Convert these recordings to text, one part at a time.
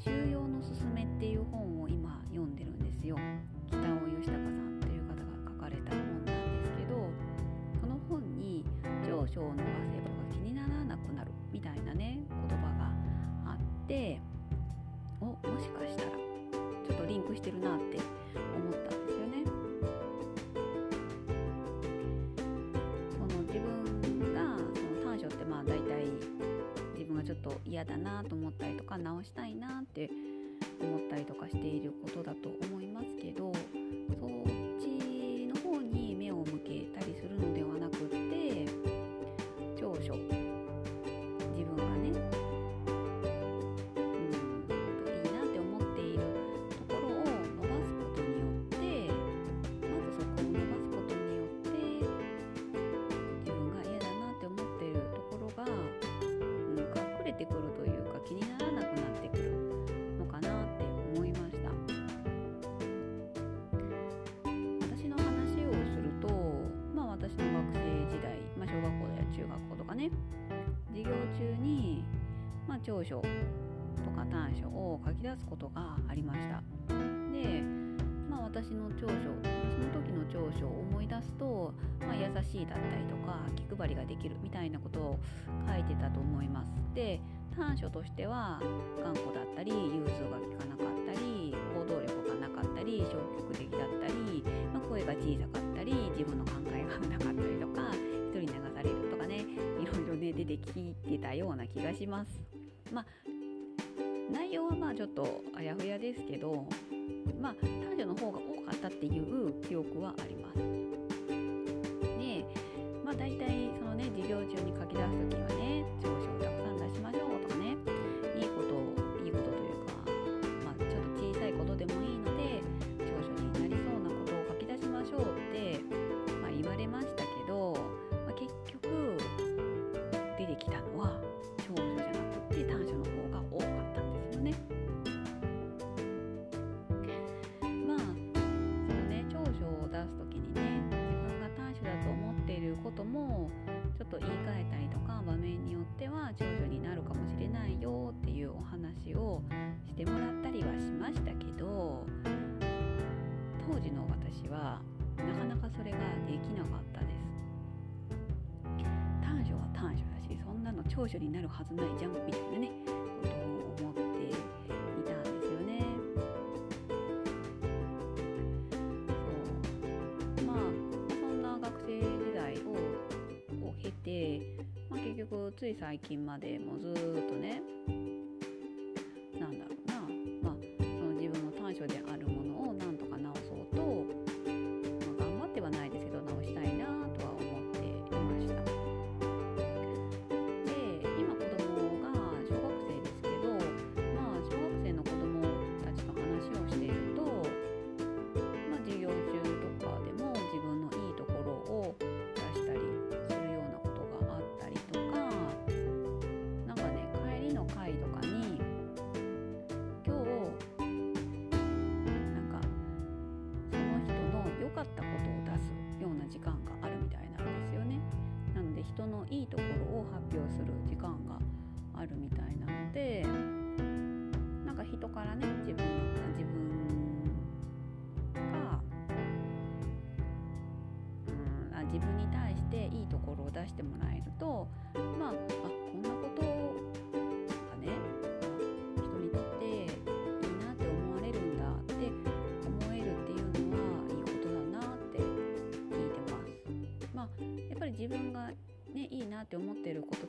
「収容のすすめ」っていう本を今読んでるんですよ北尾義孝さんという方が書かれた本なんですけどこの本に「上昇を逃せば気にならなくなる」みたいなね言葉があっておもしかしたらちょっとリンクしてるなって思ったんですよね。その自分がその短所ってまあ大体自分がちょっと嫌だなと思ったりとか直したいなって思ったりとかしていることだと思いますけどそっちの方に目を向けたりするのではなくって長所。自分がねうんいいなって思っているところを伸ばすことによってまずそこを伸ばすことによって自分が嫌だなって思っているところが、うん、隠れてくるというか気にならなくなってくる。ね。授業中に、まあ、長所とか短所を書き出すことがありました。でまあ私の長所その時の長所を思い出すと、まあ、優しいだったりとか気配りができるみたいなことを書いてたと思います。で短所としては頑固だったり融通が利かなかったり行動力がなかったり消極的だったり、まあ、声が小さかったり自分の考えがなかったりとか出てきてたような気がします。まあ内容はまあちょっとあやふやですけどまあ男女の方が多かったっていう記憶はあります。でまあ大体そのね授業中に書き出す時はね長所をたくさん出しましょうとかきたのは長所じゃなくて短所の方が多かったんですよね。まあそのね長所を出す時にね自分が短所だと思っていることもちょっと言い換えたりとか場面によっては長所になるかもしれないよっていうお話をしてもらったりはしましたけど当時の私はなかなかそれができなかったです短所は短所しそんなの長所になるはずないじゃんみたいなねことを思っていたんですよね。そう。まあそんな学生時代をを経て、まあ、結局つい最近までもずっとね表する時間があるみたいなのでなんか人からね自分自分がうんあ自分に対していいところを出してもらえるとまああこんなことがね人にとっていいなって思われるんだって思えるっていうのはいいことだなって聞いてます。まあやっぱり自分がねいいなって思ってること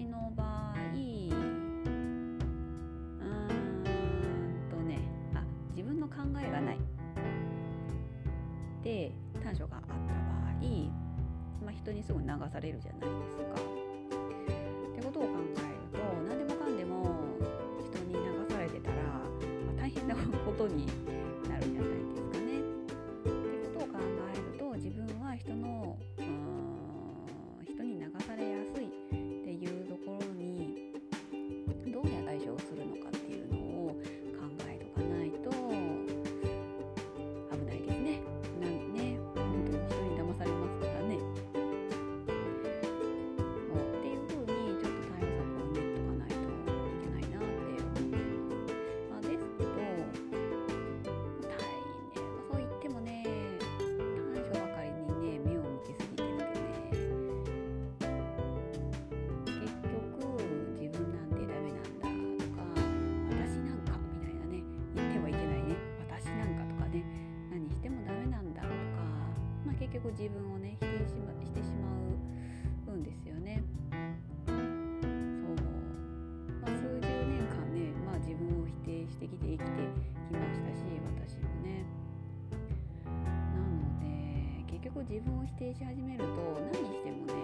私の場合うーんとねあ自分の考えがないで短所があった場合まあ、人にすぐ流されるじゃないですか。ってことを考えると何でもかんでも人に流されてたら、まあ、大変なことにう自分をね否定し,、ま、してしまうんですよね。そう、まあ、数十年間ね、まあ、自分を否定してきて生きてきましたし私もね。なので結局自分を否定し始めると何してもね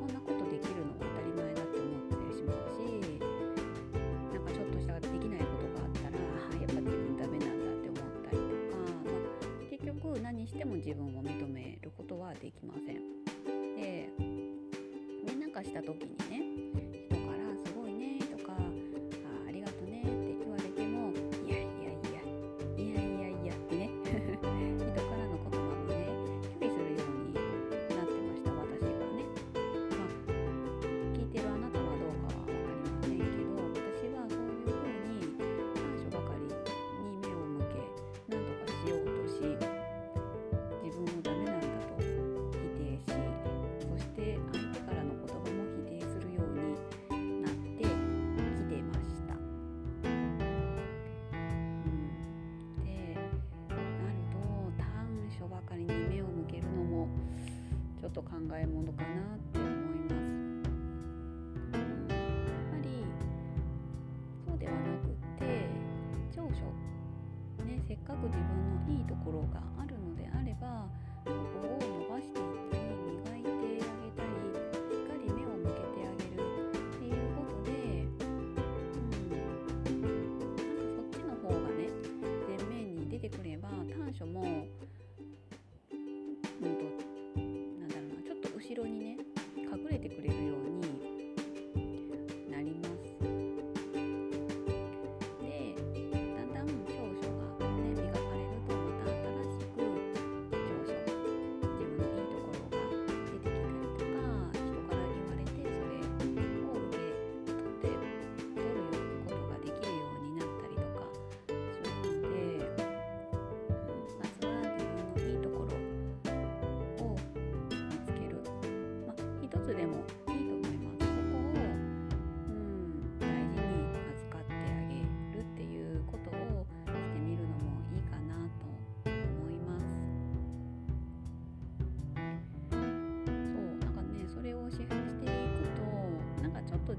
こんなことできるのは当たり前だって思ってしまうしなんかちょっとしたできないことがあったらやっぱ自分ダメなんだって思ったりとか、何しても自分をできません。で連かした時にと考えものかなって思います。やっぱりそうではなくて長所、ね、せっかく自分のいいところがあるのであればそこを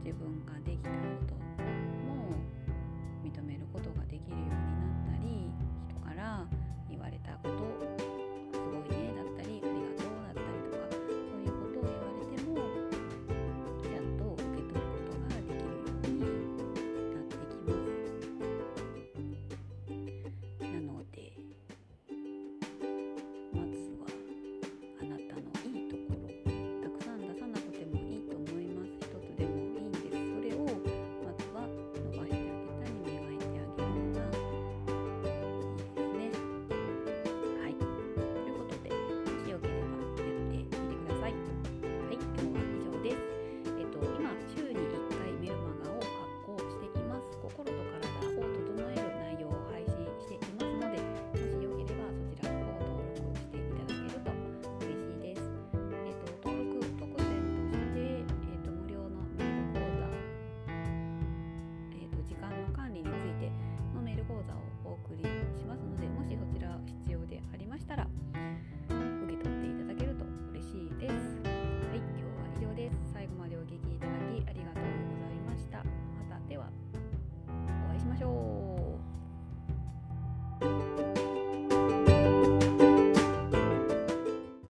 自分が